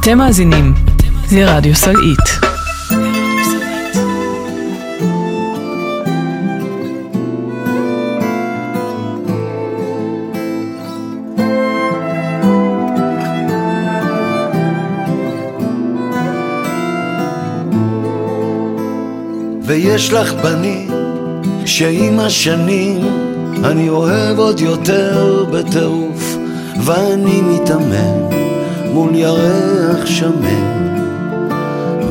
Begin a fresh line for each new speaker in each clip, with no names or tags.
אתם מאזינים לרדיו סלעית.
ויש לך בנים שעם השנים אני אוהב עוד יותר בטירוף ואני מתאמן מול ירח שמן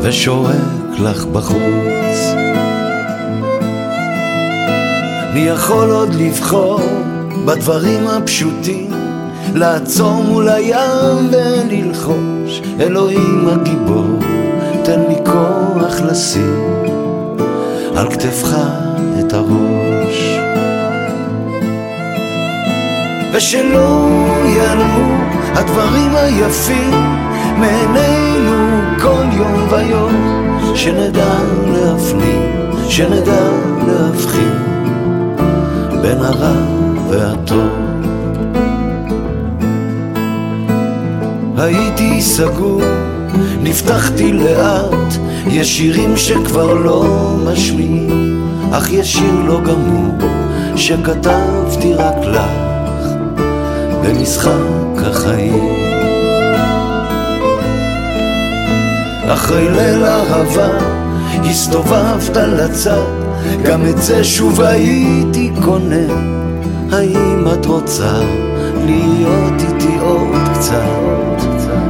ושורק לך בחוץ. אני יכול עוד לבחור בדברים הפשוטים לעצור מול הים וללחוש אלוהים הגיבור תן לי כוח לשים על כתפך את הראש ושלא ייעלמו הדברים היפים מעינינו כל יום ויום שנדע להפנים, שנדע להבחין בין הרע והטוב. הייתי סגור, נפתחתי לאט, יש שירים שכבר לא משמיעים, אך יש שיר לא גמור שכתבתי רק לך במשחק החיים. אחרי ליל אהבה הסתובבת לצד, גם את זה שוב הייתי קונה. האם את רוצה להיות איתי עוד קצת,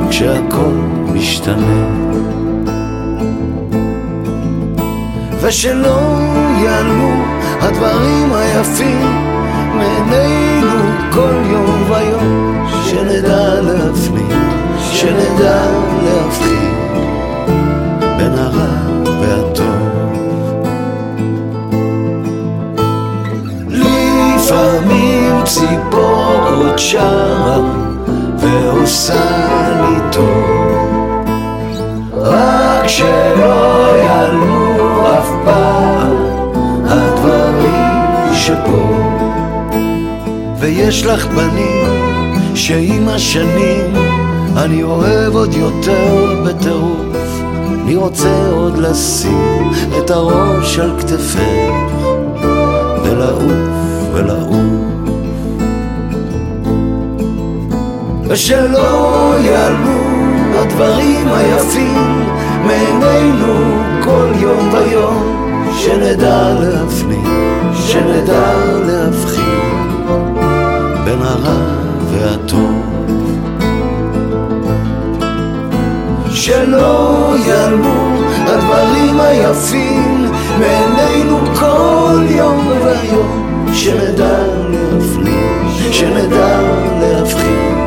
כשהכל משתנה? ושלא ייעלמו הדברים היפים מעינינו כל יום ויום, שנדע להפנים, שנדע להבחין בין הרע והטוב. לפעמים ציפור עוד שרה ועושה לי טוב, רק שלא יעלו אף פעם הדברים שפה. ויש לך בנים שעם השנים אני אוהב עוד יותר בטירוף. אני רוצה עוד לשים את הראש על כתפך ולעוף ולעוף. ושלא ייעלמו הדברים היפים מעינינו כל יום ויום שנדע להפנים, שנדע להבחין שלא ייעלמו הדברים היפים מעינינו כל יום ויום, שנדע להפנים, שנדע להבחין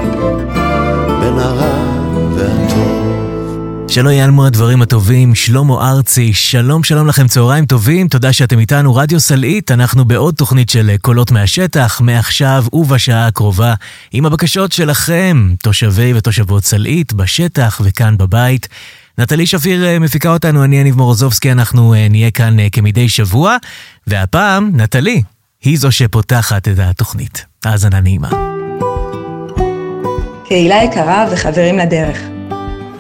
שלא ייעלמו הדברים הטובים, שלמה ארצי, שלום שלום לכם, צהריים טובים, תודה שאתם איתנו, רדיו סלעית, אנחנו בעוד תוכנית של קולות מהשטח, מעכשיו ובשעה הקרובה, עם הבקשות שלכם, תושבי ותושבות סלעית, בשטח וכאן בבית. נטלי שפיר אה, מפיקה אותנו, אני יניב מורוזובסקי, אנחנו אה, נהיה כאן אה, כמדי שבוע, והפעם, נטלי, היא זו שפותחת את התוכנית. האזנה נעימה.
קהילה יקרה וחברים לדרך.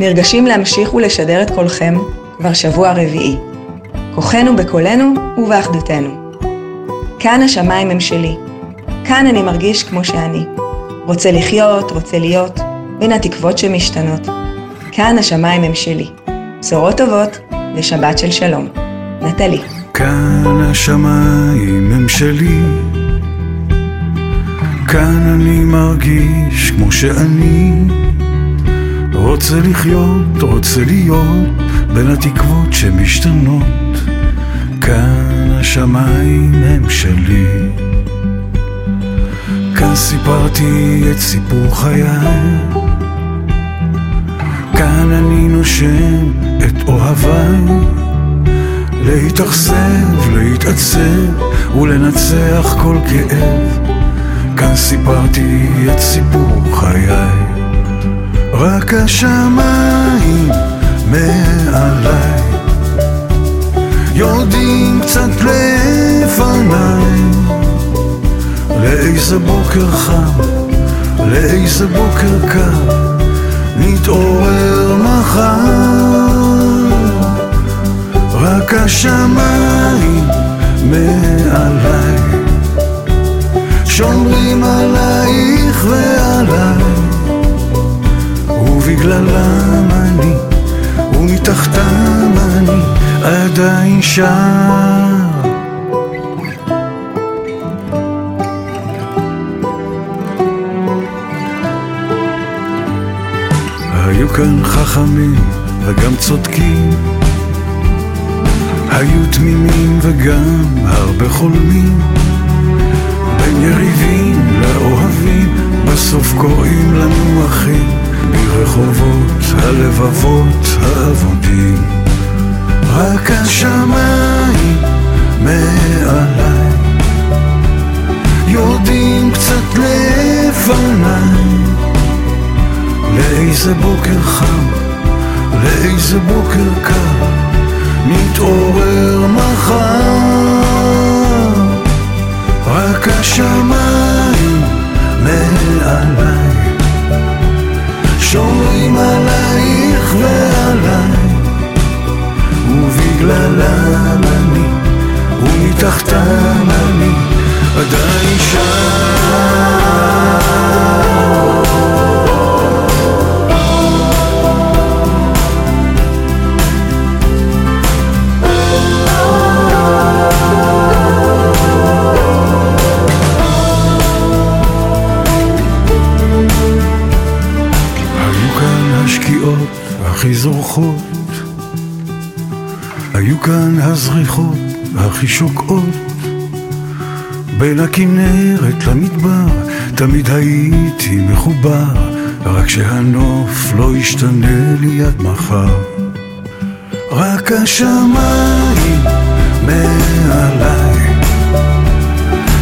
נרגשים להמשיך ולשדר את קולכם כבר שבוע רביעי. כוחנו בקולנו ובאחדותנו. כאן השמיים הם שלי. כאן אני מרגיש כמו שאני. רוצה לחיות, רוצה להיות, בין התקוות שמשתנות. כאן השמיים הם שלי. בשורות טובות ושבת של שלום. נטלי.
כאן השמיים הם שלי. כאן אני מרגיש כמו שאני. רוצה לחיות, רוצה להיות בין התקוות שמשתנות. כאן השמיים הם שלי. כאן סיפרתי את סיפור חיי. כאן אני נושם את אוהביי. להתאכזב, להתעצב ולנצח כל כאב. כאן סיפרתי את סיפור חיי רק השמיים מעליי. יורדים קצת לפניי. לאיזה בוקר חם, לאיזה בוקר קר נתעורר מחר. רק השמיים מעליי. שומרים עלייך ועליי. ובגללם אני, ומתחתם אני עדיין שר. היו כאן חכמים וגם צודקים. היו תמימים וגם הרבה חולמים. בין יריבים לאוהבים בסוף קוראים לנו אחים ברחובות הלבבות האבודים. רק השמיים מעליי. יורדים קצת לפניי. לאיזה בוקר חם, לאיזה בוקר קר נתעורר מחר. רק השמיים מעליי שומרים עלייך ועליי ובגללם אני ומתחתם אני עדיין שם זורחות, היו כאן הזריחות הכי שוקעות, בין הכנרת למדבר, תמיד הייתי מחובר, רק שהנוף לא ישתנה לי עד מחר. רק השמיים מעליי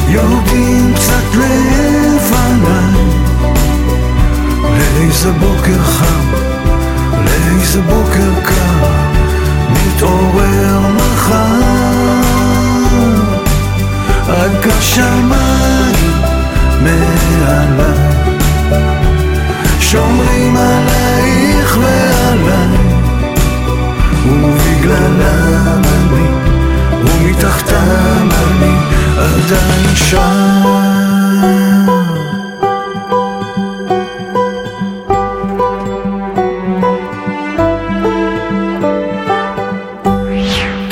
יורדים קצת לפניי. לאיזה בוקר חם איזה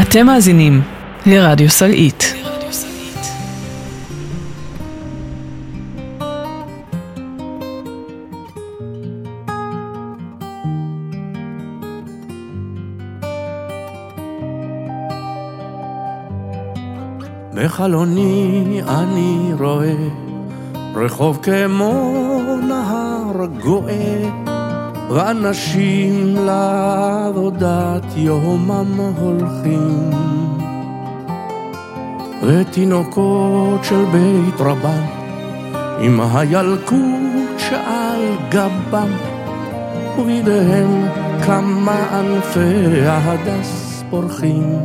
אתם מאזינים לרדיו סלעית.
בחלוני אני רואה רחוב כמו נהר גואה ואנשים לעבודת יומם הולכים, ותינוקות של בית רבם, עם הילקוט שעל גבם, ובידיהם כמה ענפי ההדס פורחים.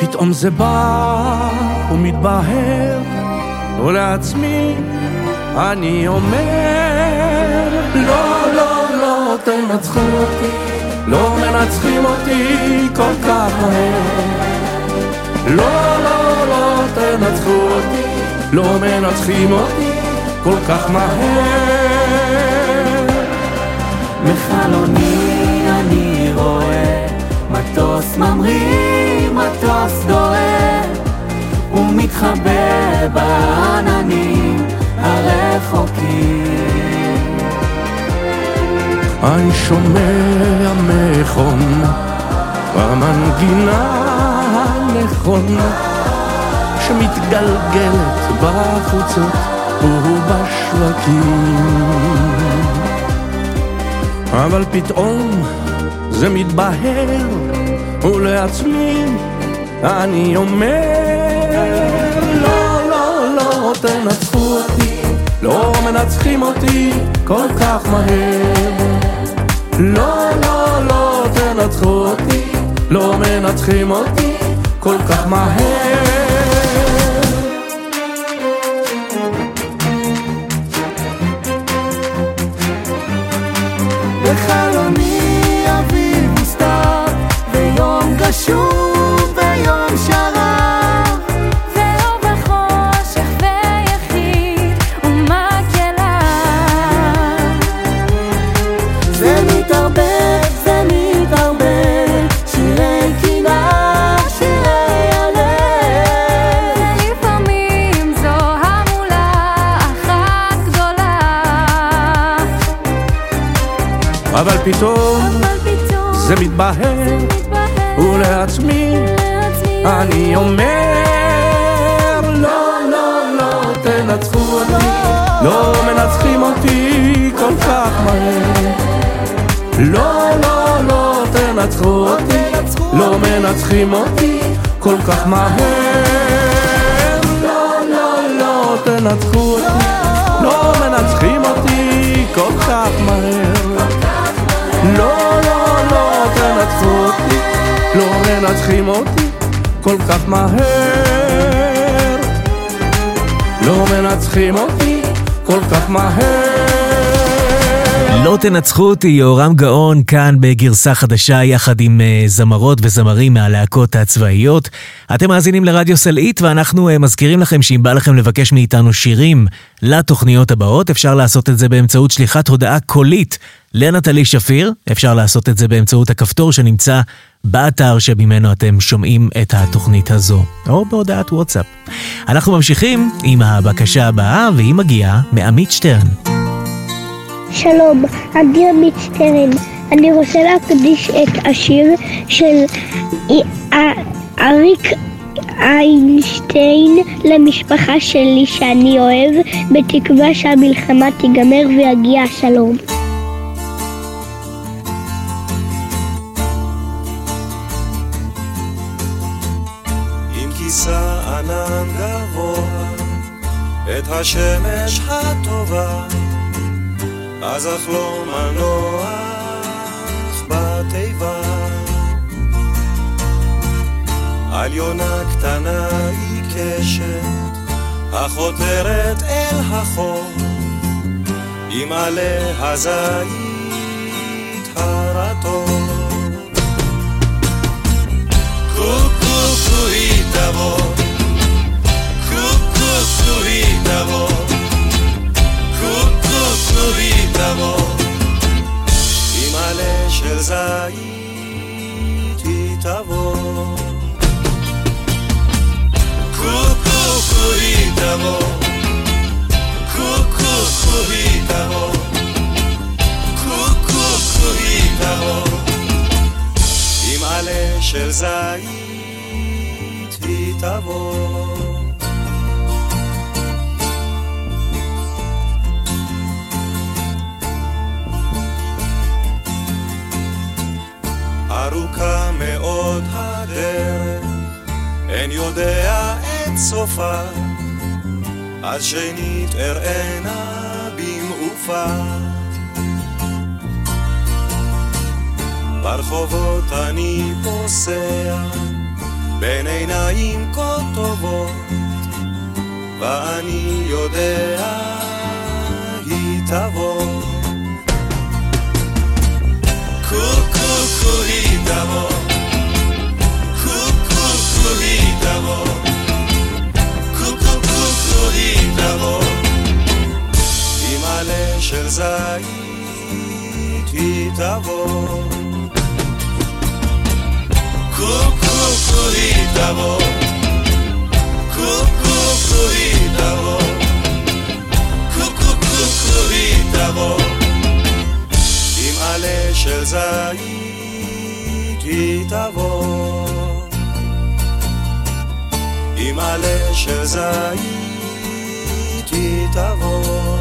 פתאום זה בא ומתבהר, ולעצמי אני אומר, לא תנצחו אותי, לא מנצחים אותי כל כך מהר. לא, לא, לא תנצחו אותי, לא מנצחים אותי כל כך מהר.
מחלוני אני רואה מטוס ממריא, מטוס דוהר, ומתחבא
אני שומע מכונה במנגינה הנכונה שמתגלגלת בחוצות ובשווקים. אבל פתאום זה מתבהר ולעצמי אני אומר לא, לא, לא תנצחו אותי לא מנצחים אותי כל כך מהר. לא, לא, לא תנצחו אותי, לא מנצחים אותי כל כך מהר.
בחלומי
פתאום. זה מתבהר, ולעצמי אני אומר לא, לא, לא תנצחו אותי, לא. מנצחים אותי כל כך מהר. לא, לא, לא תנצחו אותי, לא מנצחים אותי כל כך מהר. מנצחים אותי כל כך מהר. לא מנצחים אותי כל כך מהר. לא
תנצחו אותי, יהורם גאון כאן בגרסה חדשה יחד עם uh, זמרות וזמרים מהלהקות הצבאיות. אתם מאזינים לרדיו סלעית ואנחנו uh, מזכירים לכם שאם בא לכם לבקש מאיתנו שירים לתוכניות הבאות, אפשר לעשות את זה באמצעות שליחת הודעה קולית לנטלי שפיר. אפשר לעשות את זה באמצעות הכפתור שנמצא באתר שממנו אתם שומעים את התוכנית הזו, או בהודעת וואטסאפ. אנחנו ממשיכים עם הבקשה הבאה והיא מגיעה מעמית שטרן.
שלום, אני עמית שטרן. אני רוצה להקדיש את השיר של אריק איינשטיין למשפחה שלי שאני אוהב, בתקווה שהמלחמה תיגמר ויגיע השלום.
כיסה ענן גבוה את השמש הטובה. אז אחלום על נוח בתיבה. על יונה קטנה עיקשת החותרת אל החור. עם עלי הזית הרטוב היא תבוא קוקו היא תבוא קוקו היא תבוא עם עלה של זית היא תבוא קוקו היא תבוא קוקו היא תבוא קוקו היא תבוא עם עלה של זית היא תבוא ארוכה מאוד הדרך, אין יודע את סופה, אז שנית אראנה במעופה. ברחובות אני פוסע, בין עיניים כה טובות, ואני יודע היא תבוא. היא תבוא, קוקו היא תבוא, קוקו היא תבוא, עם עלה של זית היא תבוא. קוקו היא תבוא, קוקו היא תבוא, קוקו של זית היא תבוא. עם עלה של זית היא תבוא.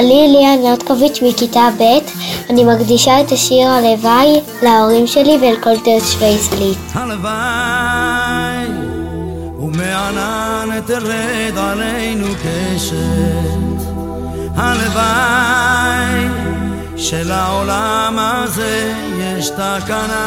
אני אליה נרקוביץ' מכיתה ב', אני מקדישה את השיר הלוואי להורים שלי ולכל תושבי סלית.
הלוואי ומענן תרד עלינו קשת הלוואי שלעולם הזה יש תקנה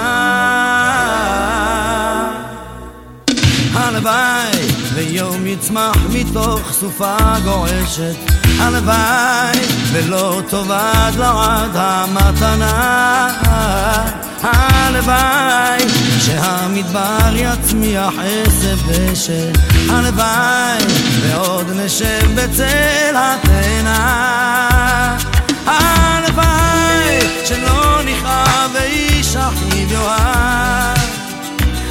הלוואי ויום יצמח מתוך סופה גועשת. הלוואי ולא תאבד לעד המתנה. הלוואי שהמדבר יצמיח עשב דשא הלוואי ועוד נשב בצל התאנה. הלוואי שלא נכאב ואיש אחיו יאהב.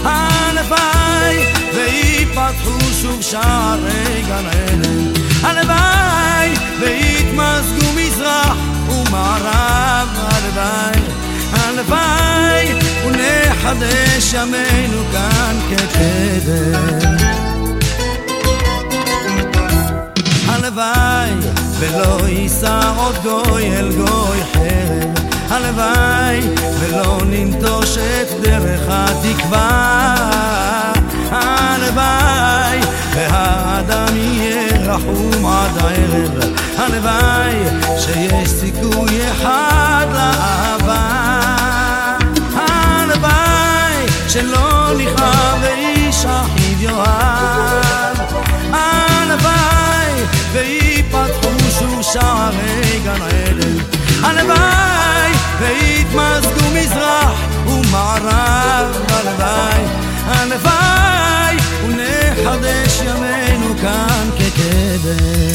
הלוואי ויפתחו שוב שערי גן עדן. הלוואי ויתמזגו מזרח ומערב, הלוואי, הלוואי ונחדש ימינו כאן כקדם. הלוואי ולא יישא עוד גוי אל גוי חרב הלוואי ולא ננטוש את דרך התקווה הלוואי והאדם יהיה רחום עד הערב. הלוואי שיש סיכוי אחד לאהבה. הלוואי שלא נכאב ואיש אחיו יאהב. הלוואי ויפתחו שוב שערי גן עדן. הלוואי ויתמזגו מזרח ומערב כקדם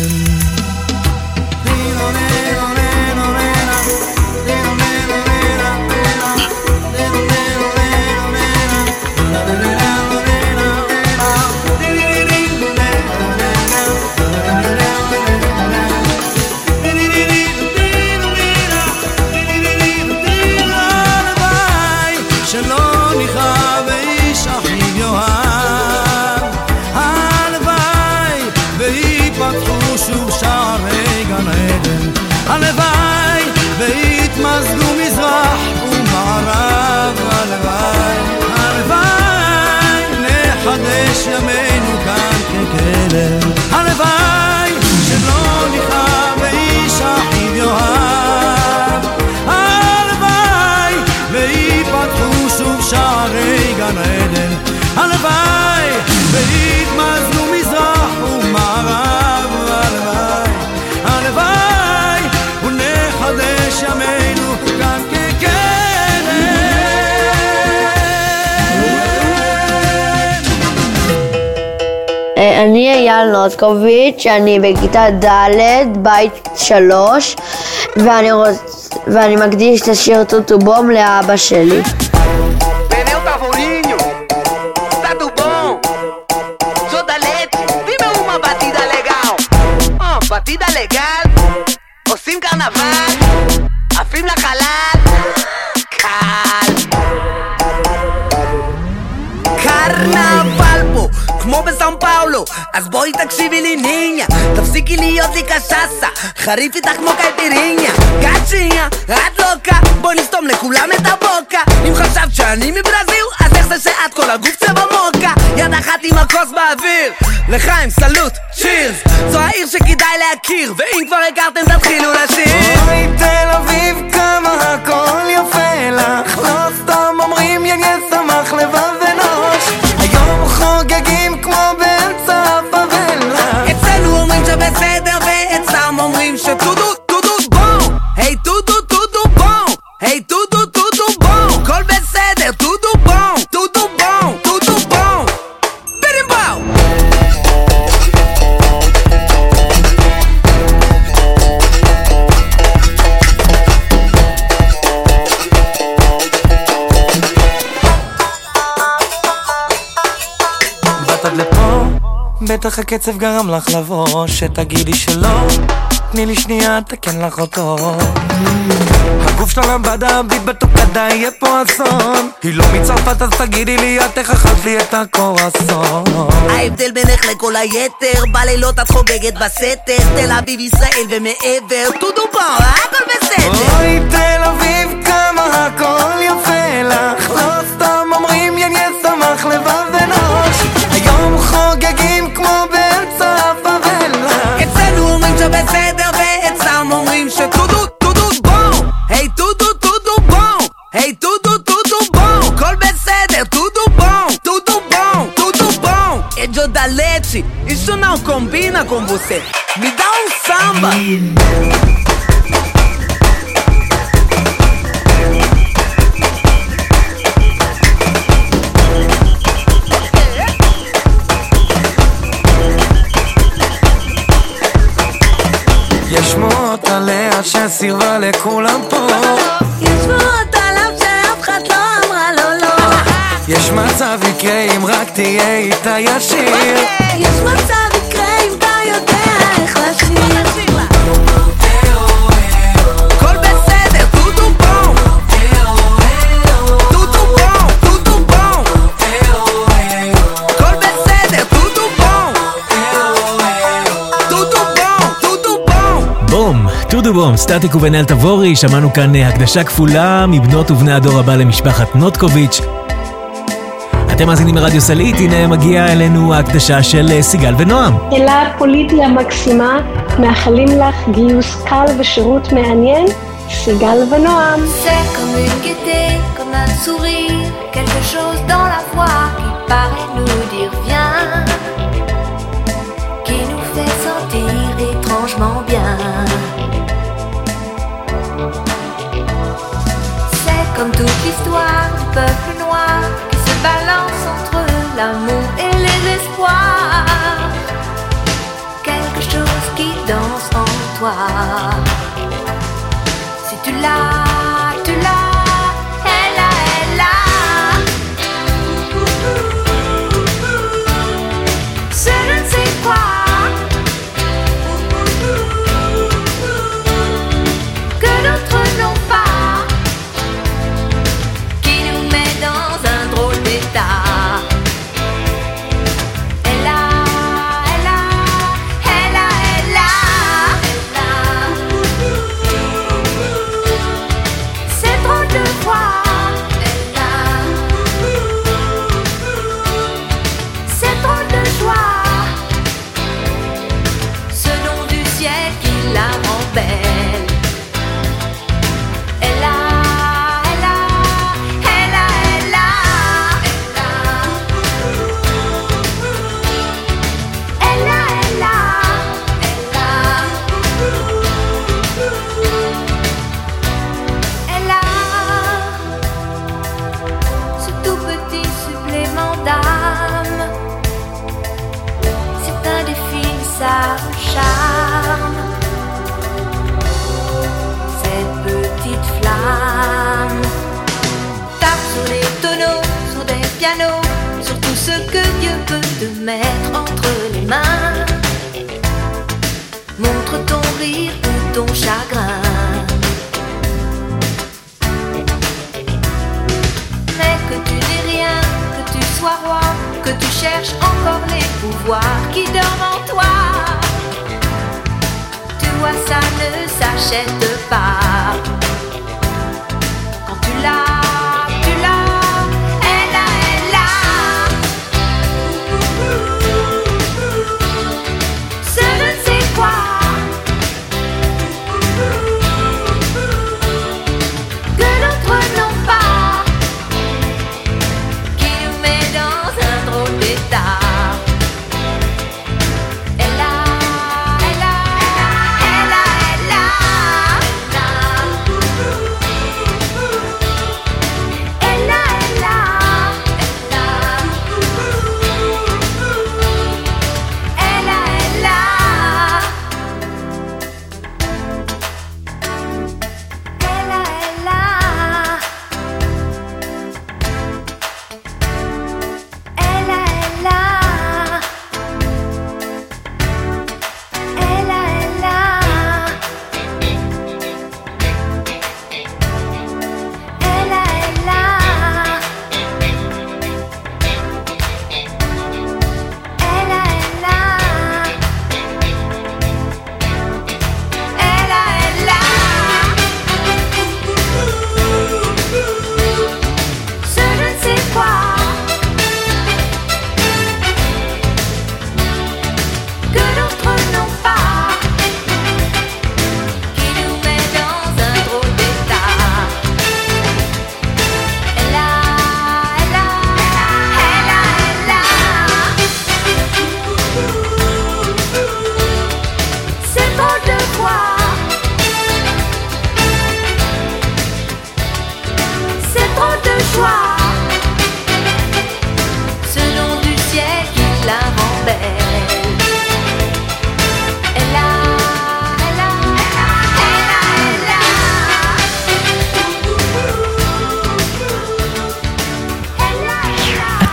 אייל נוסקוביץ', אני בכיתה ד', בית שלוש, ואני, רוצ... ואני מקדיש את השיר טוטו בום לאבא שלי.
Pneu כמו בסאו פאולו, אז בואי תקשיבי לי ניניה, תפסיקי להיות לי קשסה, חריף איתך כמו קייפיריניה, קצ'יניה, את לוקה, בואי נסתום לכולם את הבוקה, אם חשבת שאני מברזיל, אז איך זה שאת כל הגוף צבע מוקה, יד אחת עם הכוס באוויר, לחיים סלוט, צ'ירס, זו העיר שכדאי להכיר, ואם כבר הכרתם תתחילו לשיר.
אוי תל אביב כמה הכל יפה לך. לא סתם אומרים יניה שמח לבב בטח הקצב גרם לך לבוא שתגידי שלא. תני לי שנייה, תקן לך אותו. הגוף שלה למבדה, ביט בתוקדה, יהיה פה אסון. היא לא מצרפת אז תגידי לי, את איך אכלת לי את הקורסון.
ההבדל בינך לכל היתר בלילות את חוגגת בסתר. תל אביב ישראל ומעבר טודו בום הכל בסדר.
אוי תל אביב
bom é Jodalete isso não combina com você me dá um samba
יש שמועות עליה שסירבה לכולם פה
יש
מצב יקרה אם רק תהיה איתה ישיר.
יש מצב יקרה אם אתה יודע איך לשיר.
בום, סטטיק ובן-אל תבורי, שמענו כאן אה, הקדשה כפולה מבנות ובני הדור הבא למשפחת נוטקוביץ'. אתם מאזינים מרדיו סלעית, הנה מגיעה אלינו ההקדשה של אה, סיגל ונועם.
אלה פוליטי המקסימה, מאחלים לך גיוס קל ושירות מעניין, סיגל ונועם. quelque chose dans la voix qui paraît nous dire viens, qui nous fait sentir étrangement bien. Comme toute l'histoire du peuple noir qui se balance entre l'amour et les espoirs. Quelque chose qui danse en toi. Si tu l'as,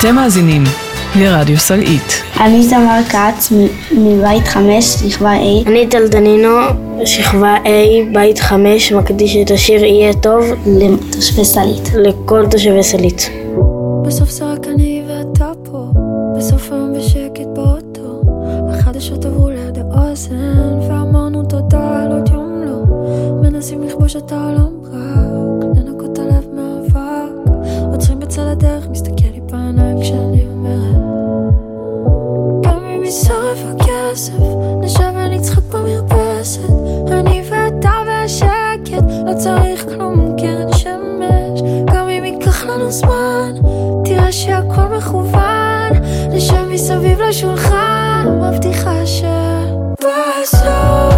אתם מאזינים לרדיו סלעית.
אני תמר כץ, מבית חמש, שכבה A.
אני טל דנינו, שכבה A, בית חמש, מקדיש את השיר "יהיה טוב"
לתושבי סלעית.
לכל תושבי סלעית.
בסוף זה רק אני ואתה פה, בסוף היום בשקט באוטו. החדשות עברו ליד האוזן, ואמרנו תודה על עוד יום לא. מנסים לכבוש את העולם מסביב לשולחן, מבטיחה שבסוף יהיה,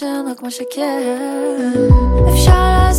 לא נזכור את מה שאין, רק מה שכן. אפשר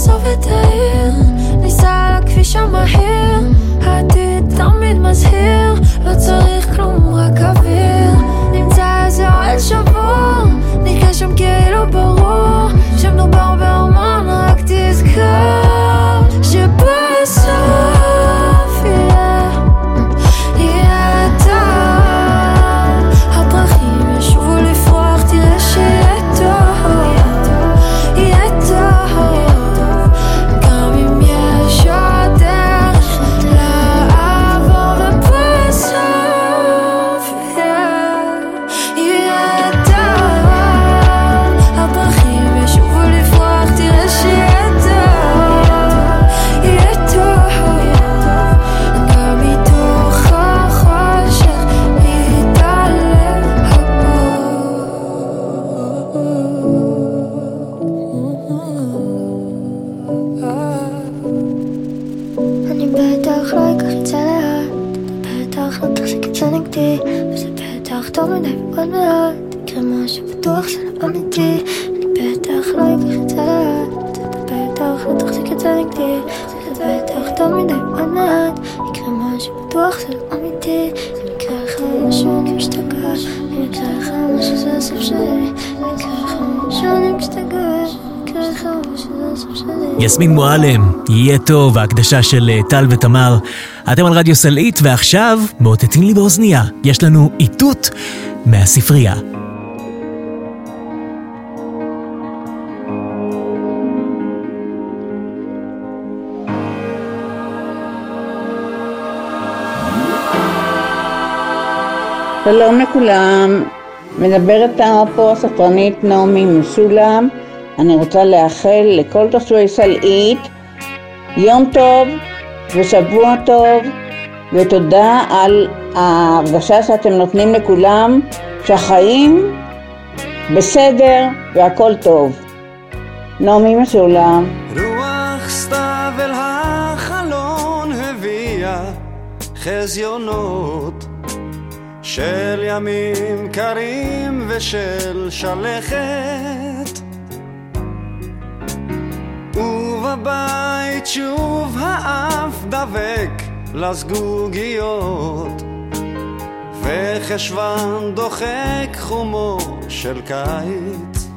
יסמין מועלם, יהיה טוב, ההקדשה של אה, טל ותמר. אתם על רדיו סלעית, ועכשיו מאותתים לי באוזנייה. יש לנו איתות מהספרייה.
שלום לכולם, מדברת פה הספרנית נעמי משולם. אני רוצה לאחל לכל תושבי סלעית יום טוב ושבוע טוב ותודה על ההרגשה שאתם נותנים לכולם שהחיים בסדר והכל טוב. נעמי משולם.
רוח סתיו אל החלון הביאה חזיונות של ימים קרים ושל שלכת ובבית שוב האף דבק לזגוגיות. וחשוון דוחק חומו של קיץ.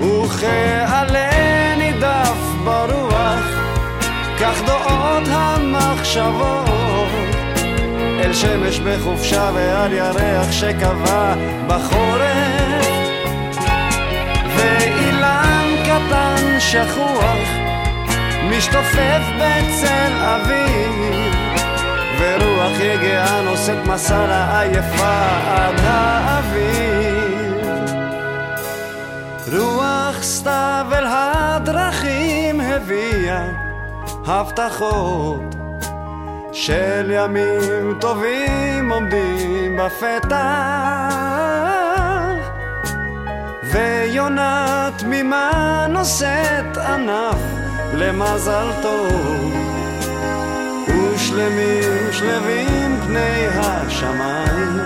וכעלה נידף ברוח כך דעות המחשבות. אל שמש בחופשה ועל ירח שקבע בחורף. ואילן קטן שכוח משתופף בצל אביב ורוח יגעה נושאת מסע לעייפה עד האביב רוח סתיו אל הדרכים הביאה הבטחות של ימים טובים עומדים בפתח ויונה תמימה נושאת ענף למזל טוב? ושלמים שלווים פני השמיים.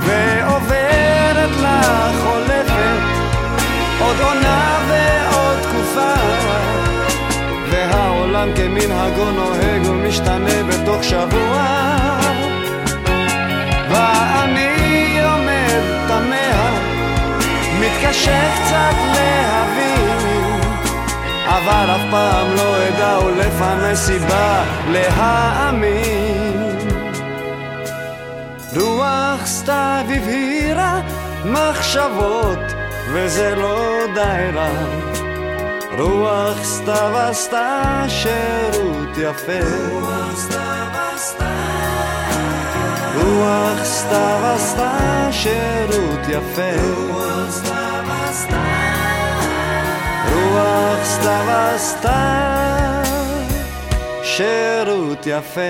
ועוברת לה חולפת עוד עונה ועוד תקופה והעולם כמנהגו נוהג ומשתנה בתוך שבוע מתקשה קצת להבין אבל אף פעם לא אדע ולפני סיבה להאמין. רוח סתיו הבהירה מחשבות וזה לא די רע. רוח סתיו עשתה שירות יפה. רוח סתיו עשתה. רוח סתיו עשתה שירות יפה. רוח סתיו רוח סתיו עשתה שירות יפה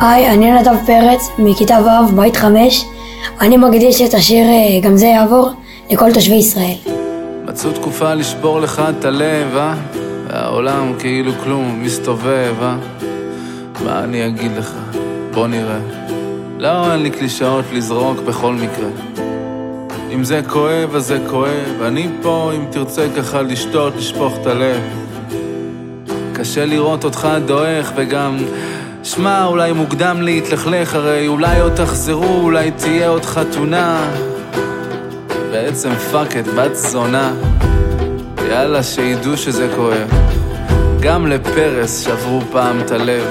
היי, אני נדב פרץ, מכיתה ו', בית חמש. אני מקדיש את השיר אה, "גם זה יעבור" לכל תושבי ישראל.
מצאו תקופה לשבור לך את הלב, אה? והעולם כאילו כלום מסתובב, אה? מה אני אגיד לך? בוא נראה. לא, אין לי קלישאות לזרוק בכל מקרה. אם זה כואב, אז זה כואב. אני פה, אם תרצה ככה לשתות, לשפוך את הלב. קשה לראות אותך דועך, וגם... שמע, אולי מוקדם להתלכלך, הרי אולי עוד תחזרו, אולי תהיה עוד חתונה. בעצם fuck את בת זונה. יאללה, שידעו שזה כואב. גם לפרס שברו פעם את הלב.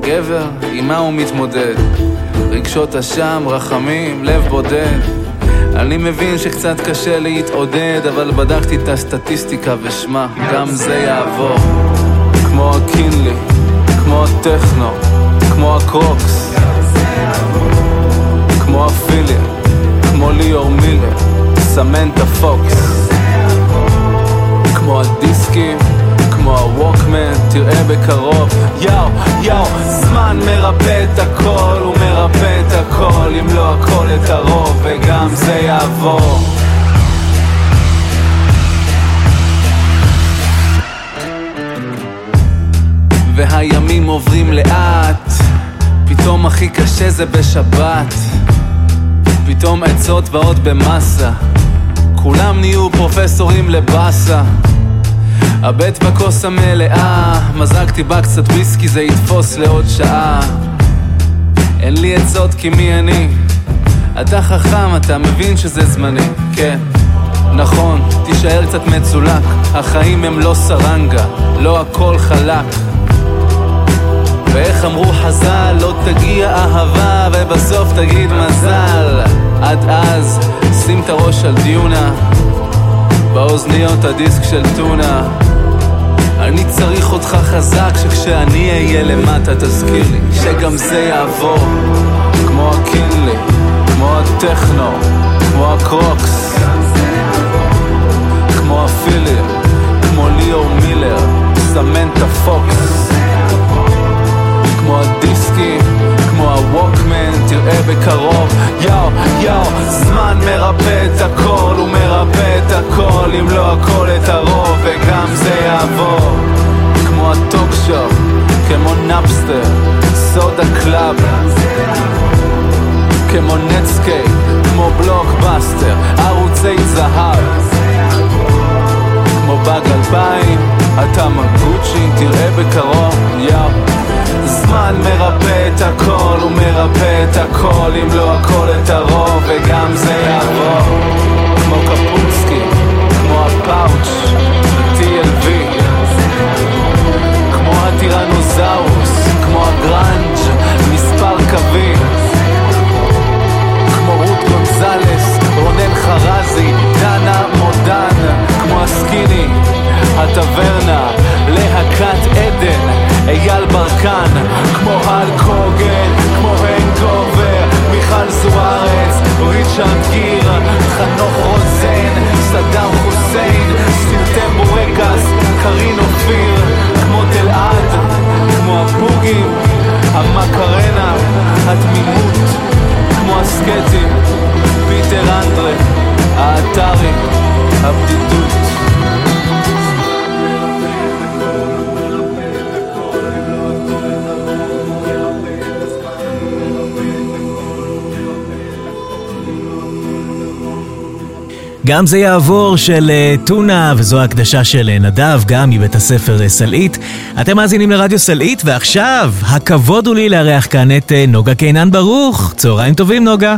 גבר, עם מה הוא מתמודד? רגשות אשם, רחמים, לב בודד. אני מבין שקצת קשה להתעודד, אבל בדקתי את הסטטיסטיקה ושמע, גם זה יעבור. כמו הקינלי, כמו הטכנו, כמו הקרוקס, כמו הפיליה, כמו ליאור מילר, סמנטה פוקס, כמו הדיסקים, כמו הווקמן, תראה בקרוב, יאו, יאו, זמן מרפא את הכל, הוא מרפא את הכל, אם לא הכל את הרוב, וגם זה יעבור. והימים עוברים לאט, פתאום הכי קשה זה בשבת, פתאום עצות ועוד במסה, כולם נהיו פרופסורים לבאסה. הבט בכוס המלאה, מזגתי בה קצת וויסקי, זה יתפוס לעוד שעה. אין לי עצות כי מי אני? אתה חכם, אתה מבין שזה זמני, כן. נכון, תישאר קצת מצולק, החיים הם לא סרנגה, לא הכל חלק. ואיך אמרו חז"ל, לא תגיע אהבה ובסוף תגיד מזל. עד אז, שים את הראש על דיונה, באוזניות הדיסק של טונה. אני צריך אותך חזק, שכשאני אהיה למטה תזכיר לי שגם זה יעבור. כמו הקינלי, כמו הטכנו, כמו הקרוקס, כמו הפילים, כמו ליאור מילר, סמנטה פוקס. בקרוב, יאו. זמן מרפא את הכל, הוא מרפא את הכל, אם לא הכל את הרוב, וגם זה יעבור. כמו קפוצקי, כמו הפאוץ', ה-TLV, כמו הטירנוזאוס, כמו הגראנג', מספר קווים, כמו רות גונזלס, רונן חרזי, דנה מודן, כמו הסקיני, הטברנה, להקת עדן, אייל ברקן, כמו אל קוגן, כמו הנגובר, מיכל זוארץ, ריצ'רד גיר, חנוך רוזן, סדאם חוסיין, סרטי בורקס, קרין אופיר, כמו תלעד, כמו הפוגים, המקרנה, התמימות, כמו הסקטים, פיטר אנדרה, האתרים, הבדידות.
גם זה יעבור של אה, טונה, וזו הקדשה של אה, נדב, גם מבית הספר אה, סלעית. אתם מאזינים לרדיו סלעית, ועכשיו, הכבוד הוא לי לארח כאן את נוגה קינן ברוך. צהריים טובים, נוגה.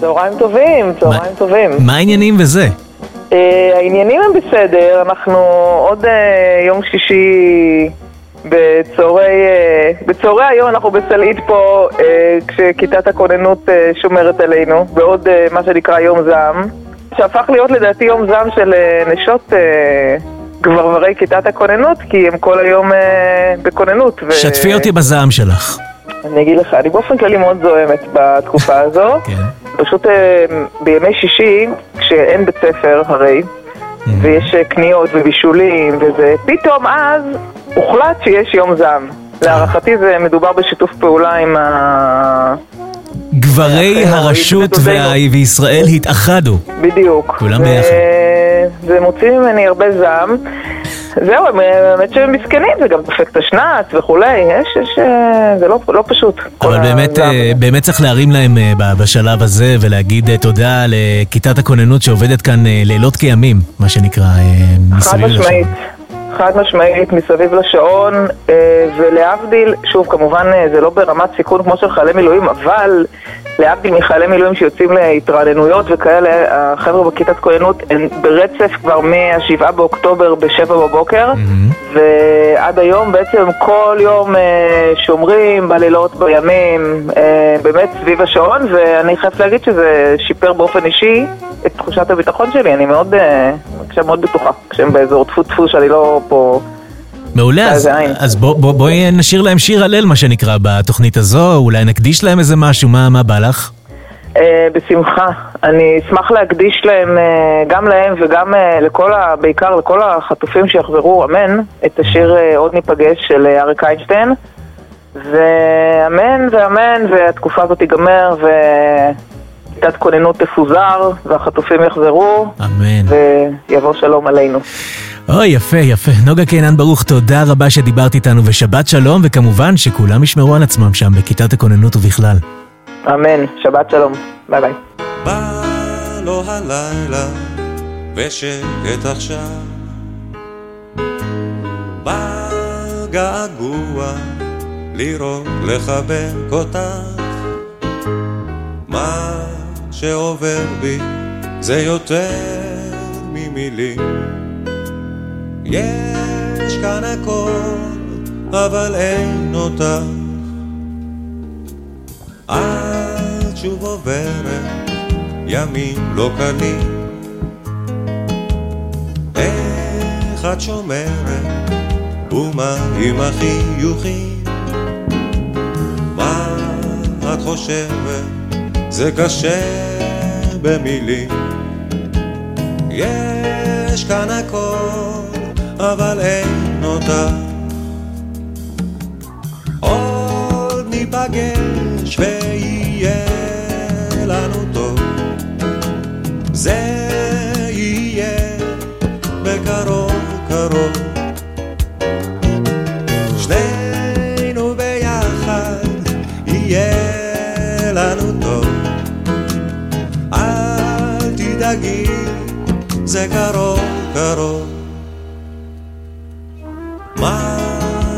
צהריים טובים, צהריים
מה,
טובים.
מה העניינים וזה?
Uh, העניינים הם בסדר, אנחנו עוד uh, יום שישי בצהרי, uh, בצהרי היום אנחנו בסלעית פה, uh, כשכיתת הכוננות uh, שומרת עלינו, בעוד uh, מה שנקרא יום זעם. שהפך להיות לדעתי יום זעם של אה, נשות אה, גברברי כיתת הכוננות, כי הם כל היום אה, בכוננות.
ו... שתפי אותי בזעם שלך.
אני אגיד לך, אני באופן כללי מאוד זוהמת בתקופה הזו. כן. פשוט בימי שישי, כשאין בית ספר הרי, ויש קניות ובישולים וזה, פתאום אז הוחלט שיש יום זעם. להערכתי זה מדובר בשיתוף פעולה עם ה...
גברי הרשות וישראל התאחדו.
בדיוק.
כולם ביחד.
זה מוציא ממני הרבה זעם. זהו, האמת שהם מסכנים, זה גם דופק את השנץ וכולי, יש, יש, אה, זה לא, לא פשוט.
אבל באמת, אה, באמת צריך להרים להם אה, בשלב הזה ולהגיד תודה לכיתת הכוננות שעובדת כאן לילות כימים, מה שנקרא,
מסביב לשם. חד משמעית. חד משמעית מסביב לשעון, אה, ולהבדיל, שוב, כמובן אה, זה לא ברמת סיכון כמו של חיילי מילואים, אבל להבדיל מחיילי מילואים שיוצאים להתרעננויות וכאלה, החבר'ה בכיתת כהנות הם ברצף כבר מה-7 באוקטובר ב-7 בבוקר, mm-hmm. ועד היום בעצם כל יום אה, שומרים בלילות, בימים, באמת סביב השעון, ואני חייבת להגיד שזה שיפר באופן אישי את תחושת הביטחון שלי, אני מאוד, עכשיו מאוד בטוחה, כשהם באזור טפו טפו שאני לא פה...
מעולה, אז, אז בואי בוא, בוא נשאיר להם שיר הלל, מה שנקרא, בתוכנית הזו, אולי נקדיש להם איזה משהו, מה, מה בא לך?
Uh, בשמחה. אני אשמח להקדיש להם, uh, גם להם וגם uh, לכל ה... בעיקר לכל החטופים שיחזרו, אמן, את השיר uh, עוד ניפגש של uh, אריק איינשטיין. ואמן ואמן, והתקופה הזאת תיגמר, וכיתת כוננות תפוזר, והחטופים יחזרו.
אמן.
ויבוא שלום עלינו.
אוי, יפה, יפה. נוגה קינן ברוך, תודה רבה שדיברת איתנו, ושבת שלום, וכמובן שכולם ישמרו על עצמם שם בכיתת הכוננות ובכלל.
אמן, שבת שלום. ביי ביי.
בא לו הלילה, ושקט עכשיו. בא געגוע, לראות לחבק אותך. מה שעובר בי זה יותר ממילים. יש כאן הכל, אבל אין אותך. את שוב עוברת ימים לא קלים. איך את שומרת, ומה עם החיוכים? מה את חושבת, זה קשה במילים. יש כאן הכל אבל אין אותה. עוד ניפגש ויהיה לנו טוב, זה יהיה בקרוב קרוב. שנינו ביחד יהיה לנו טוב, אל תדאגי, זה קרוב קרוב.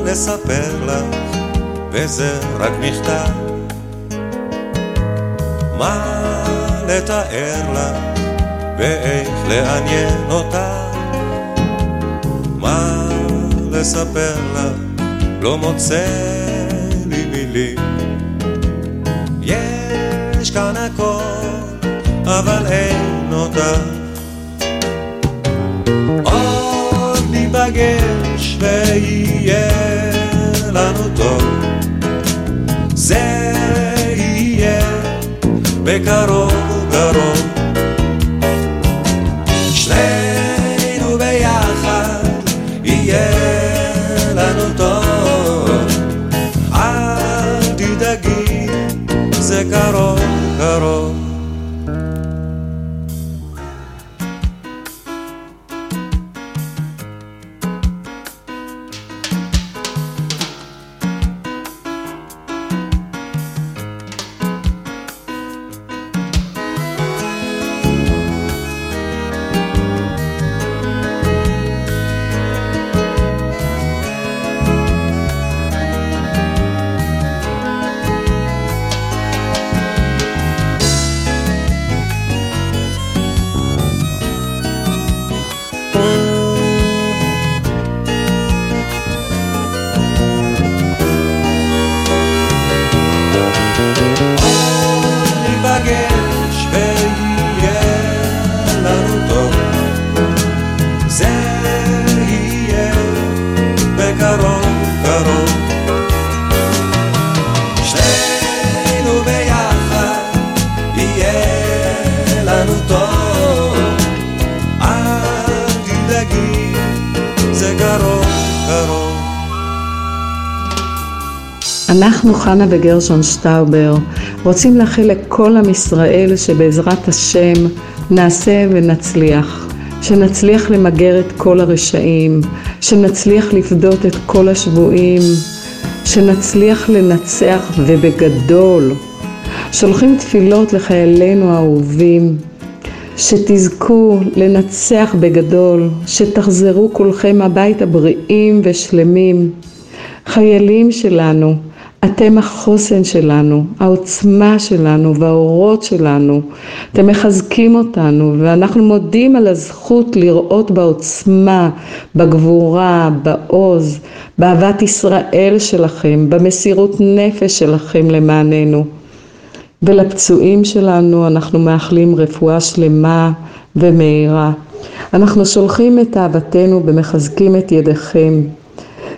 לספר לך, וזה רק מכתב. מה לתאר לך, ואיך לעניין אותה? מה לספר לך, לא מוצא לי מילים. יש כאן הכל, אבל אין אותה. עוד ניפגש ויהיה לנו טוב. זה יהיה בקרוב קרוב.
אנחנו, חנה וגרשון שטאובר, רוצים לאחל לכל עם ישראל שבעזרת השם נעשה ונצליח. שנצליח למגר את כל הרשעים, שנצליח לפדות את כל השבויים, שנצליח לנצח ובגדול. שולחים תפילות לחיילינו האהובים, שתזכו לנצח בגדול, שתחזרו כולכם הביתה בריאים ושלמים. חיילים שלנו, אתם החוסן שלנו, העוצמה שלנו והאורות שלנו. אתם מחזקים אותנו ואנחנו מודים על הזכות לראות בעוצמה, בגבורה, בעוז, באהבת ישראל שלכם, במסירות נפש שלכם למעננו. ולפצועים שלנו אנחנו מאחלים רפואה שלמה ומהירה. אנחנו שולחים את אהבתנו ומחזקים את ידיכם.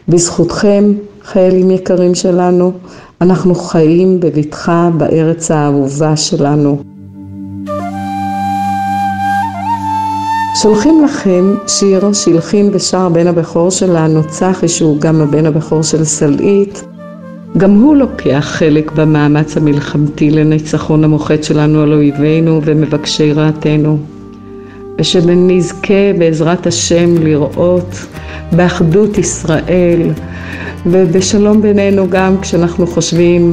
בזכותכם, חיילים יקרים שלנו, אנחנו חיים בבטחה בארץ האהובה שלנו. שולחים לכם שיר שהלחין ושר בן הבכור שלנו, צחי, שהוא גם הבן הבכור של סלעית. גם הוא לוקח חלק במאמץ המלחמתי לניצחון המוחץ שלנו על אויבינו ומבקשי רעתנו. ושנזכה בעזרת השם לראות באחדות ישראל ובשלום בינינו גם כשאנחנו חושבים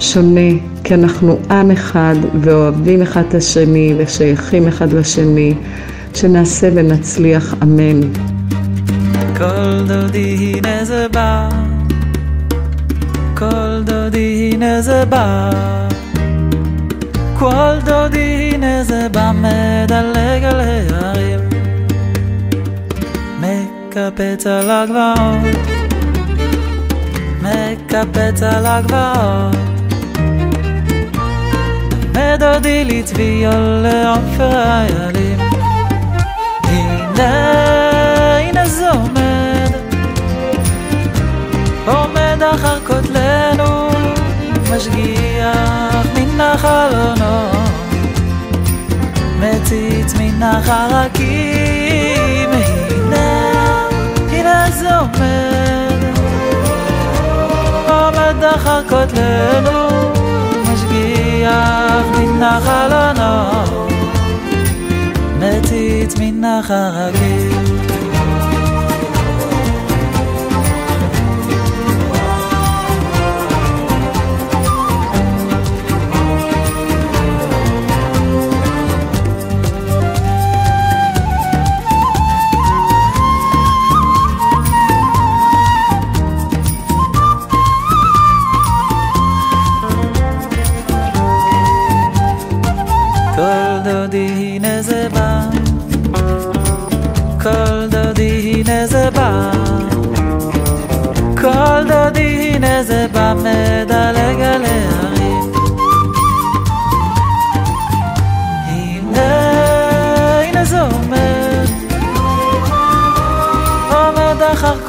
שונה, כי אנחנו עם אחד ואוהבים אחד את השני ושייכים אחד לשני, שנעשה ונצליח, אמן.
כל דודי הנה זה בא, כל דודי הנה זה בא, כל דודי הנה זה בא מדלג על ההרים, מקפץ על הגבעות, מקפץ על הגבעות. מדודי לצבי עולה עופר איילים. הנה, הנה זה עומד. עומד אחר כותלנו משגיח מן החלונות. מציץ מן החרקים. הנה, הנה זה עומד עומד אחר כותלנו משגיח מן החלונות מציץ מן החרקים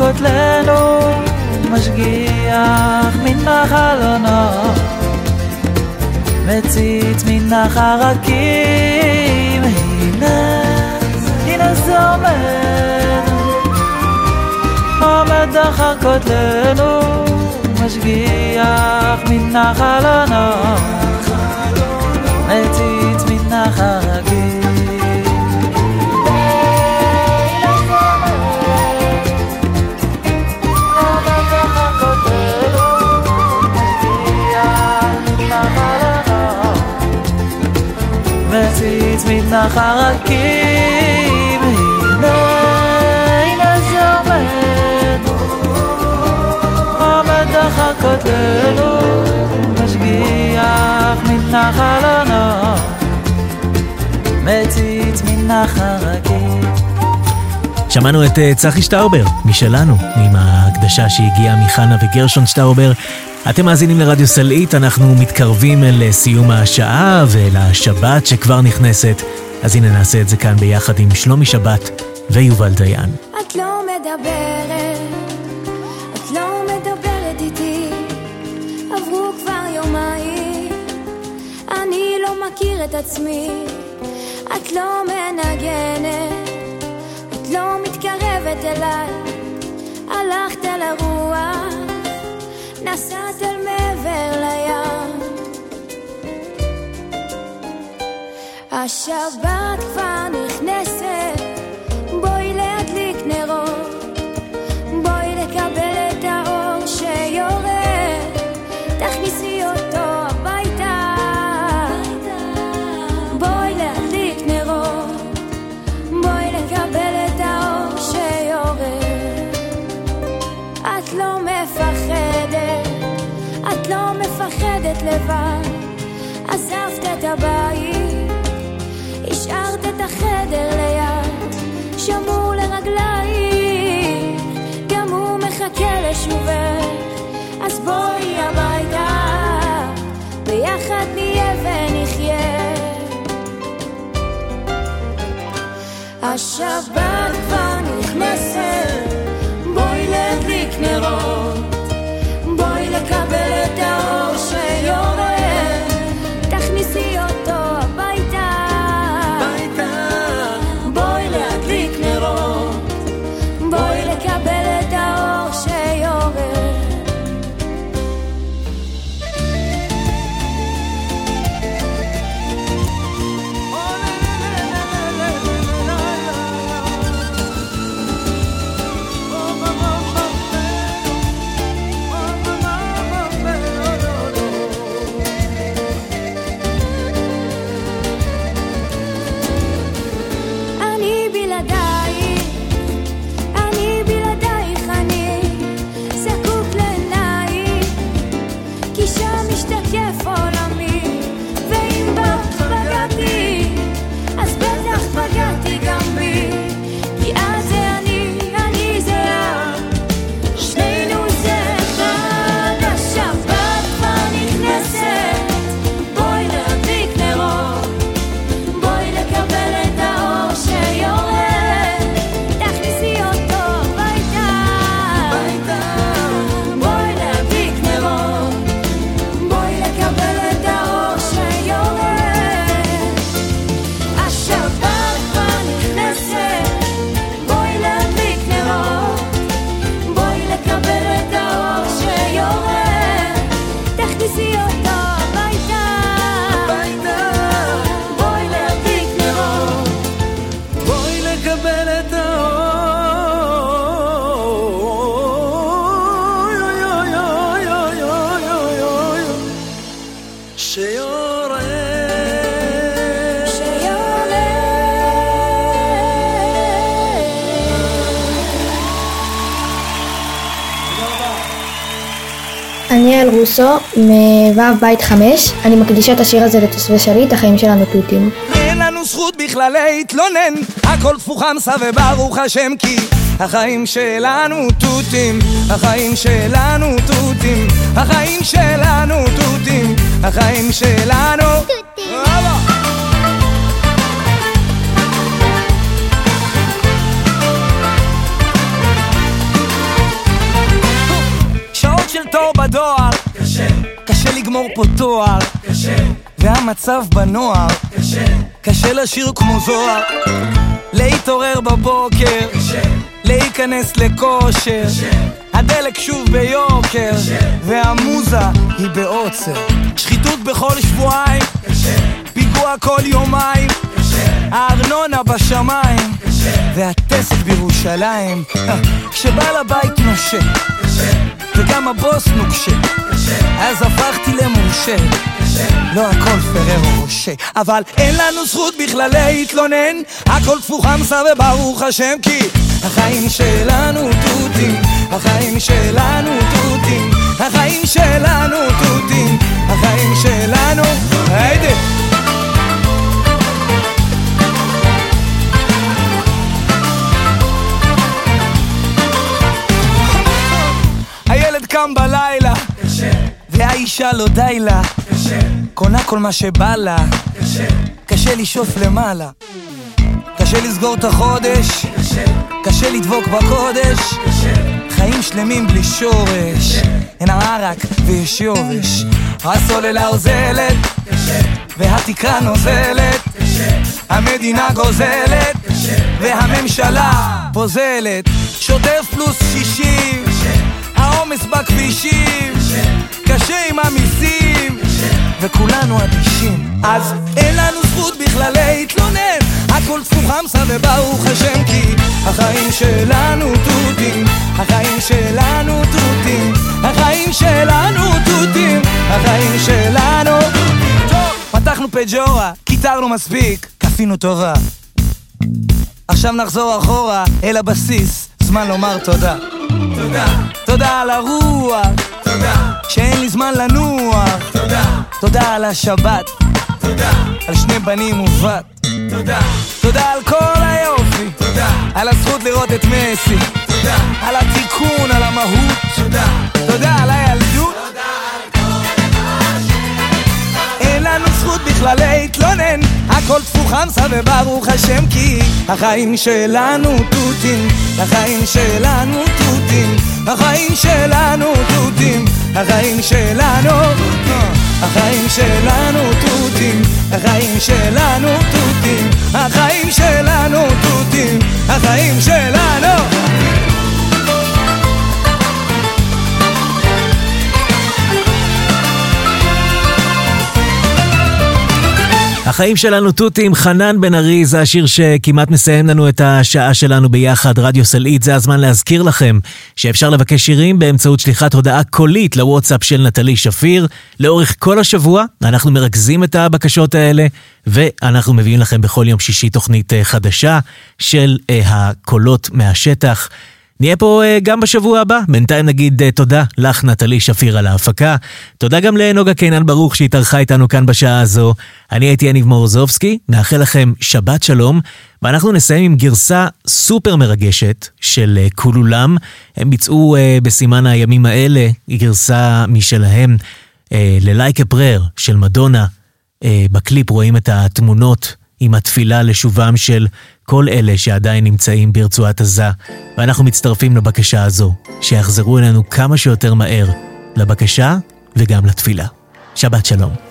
כותלנו משגיח מן החלונות מציץ מן החרקים הנה, הנה זה עומד. עומד אחר כותלנו משגיח מן החלונות מציץ מן החרקים מן החרקים הנה, הנה זה עומד אחר כותלנו משגיח מן החלונות מציץ מן החרקים
שמענו את אה, צחי שטאובר, משלנו, עם ההקדשה שהגיעה מחנה וגרשון שטאובר. אתם מאזינים לרדיו סלעית, אנחנו מתקרבים אל אה, סיום השעה ולשבת שכבר נכנסת, אז הנה נעשה את זה כאן ביחד עם שלומי שבת ויובל דיין.
את לא מדברת, את לא מדברת איתי, עברו כבר יומיים, אני לא מכיר את עצמי, את לא מנגנת, את לא מתקרבת אליי,
נסעת אל מעבר לים. השבת כבר נכנסת, את הבית, השארת את החדר ליד, שמור לרגלייך, גם הוא מחכה לשובך, אז בואי הביתה, ביחד נהיה ונחיה. השבת כבר נכנסת, בואי להדליק נרות,
מו' בית חמש, אני מקדישה את השיר הזה לתושבי שליט, החיים שלנו תותים.
אין לנו זכות בכלל להתלונן, הכל תפוחמסה וברוך השם כי החיים שלנו תותים, החיים שלנו תותים, החיים שלנו תותים, החיים שלנו תואר, קשה, והמצב בנוער, קשה, קשה לשיר כמו זוהר, להתעורר בבוקר, קשה, להיכנס לכושר, קשה, הדלק שוב ביוקר, קשה, והמוזה היא בעוצר, שחיתות בכל שבועיים, קשה, פיגוע כל יומיים, קשה, הארנונה בשמיים, קשה, והטסט בירושלים, כשבעל הבית נושק, וגם הבוס נוקשה אז הפכתי למורשה. לא הכל פררו רושה אבל אין לנו זכות בכלל להתלונן. הכל תפוחמסה וברוך השם כי החיים שלנו תותים. החיים שלנו תותים. החיים שלנו תותים. החיים שלנו היידה. קם בלילה, והאישה לא די לה, קונה כל מה שבא לה, קשה. לשאוף למעלה, קשה לסגור את החודש, קשה. לדבוק בקודש, חיים שלמים בלי שורש, אין ערק ויש יורש, הסוללה אוזלת, והתקרה נוזלת, המדינה גוזלת, והממשלה פוזלת, שוטף פלוס שישים, העומס בכבישים, קשה עם המיסים, וכולנו אדישים. אז אין לנו זכות בכלל להתלונן, הכל תפוך חמסה וברוך השם כי החיים שלנו תותים, החיים שלנו תותים, החיים שלנו תותים, החיים שלנו טוב, פתחנו פג'ורה, קיטרנו מספיק, כפינו טובה. עכשיו נחזור אחורה אל הבסיס, זמן לומר תודה. תודה. תודה על הרוח. תודה. שאין לי זמן לנוח. תודה. תודה על השבת. תודה. על שני בנים ובת. תודה. תודה על כל היופי. תודה. על הזכות לראות את מסי. תודה. על התיקון, על המהות. תודה. תודה על הילדות. אין לנו זכות בכלל להתלונן הכל תפוך חמסה וברוך השם כי החיים שלנו תותים החיים שלנו תותים החיים שלנו תותים החיים שלנו החיים שלנו תותים החיים שלנו תותים החיים שלנו תותים החיים שלנו
החיים שלנו תותים, חנן בן ארי, זה השיר שכמעט מסיים לנו את השעה שלנו ביחד, רדיו סלעית. זה הזמן להזכיר לכם שאפשר לבקש שירים באמצעות שליחת הודעה קולית לוואטסאפ של נטלי שפיר. לאורך כל השבוע אנחנו מרכזים את הבקשות האלה, ואנחנו מביאים לכם בכל יום שישי תוכנית אה, חדשה של אה, הקולות מהשטח. נהיה פה uh, גם בשבוע הבא. בינתיים נגיד uh, תודה לך, נטלי שפיר, על ההפקה. תודה גם לנוגה קינן ברוך שהתארחה איתנו כאן בשעה הזו. אני הייתי יניב מורזובסקי, מאחל לכם שבת שלום, ואנחנו נסיים עם גרסה סופר מרגשת של uh, כולולם. הם ביצעו uh, בסימן הימים האלה גרסה משלהם uh, ל-Like a Prayer של מדונה. Uh, בקליפ רואים את התמונות עם התפילה לשובם של כל אלה שעדיין נמצאים ברצועת עזה, ואנחנו מצטרפים לבקשה הזו, שיחזרו אלינו כמה שיותר מהר, לבקשה וגם לתפילה. שבת שלום.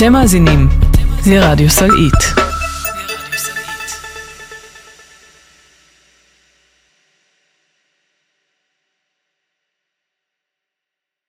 אתם מאזינים לרדיו סלעית.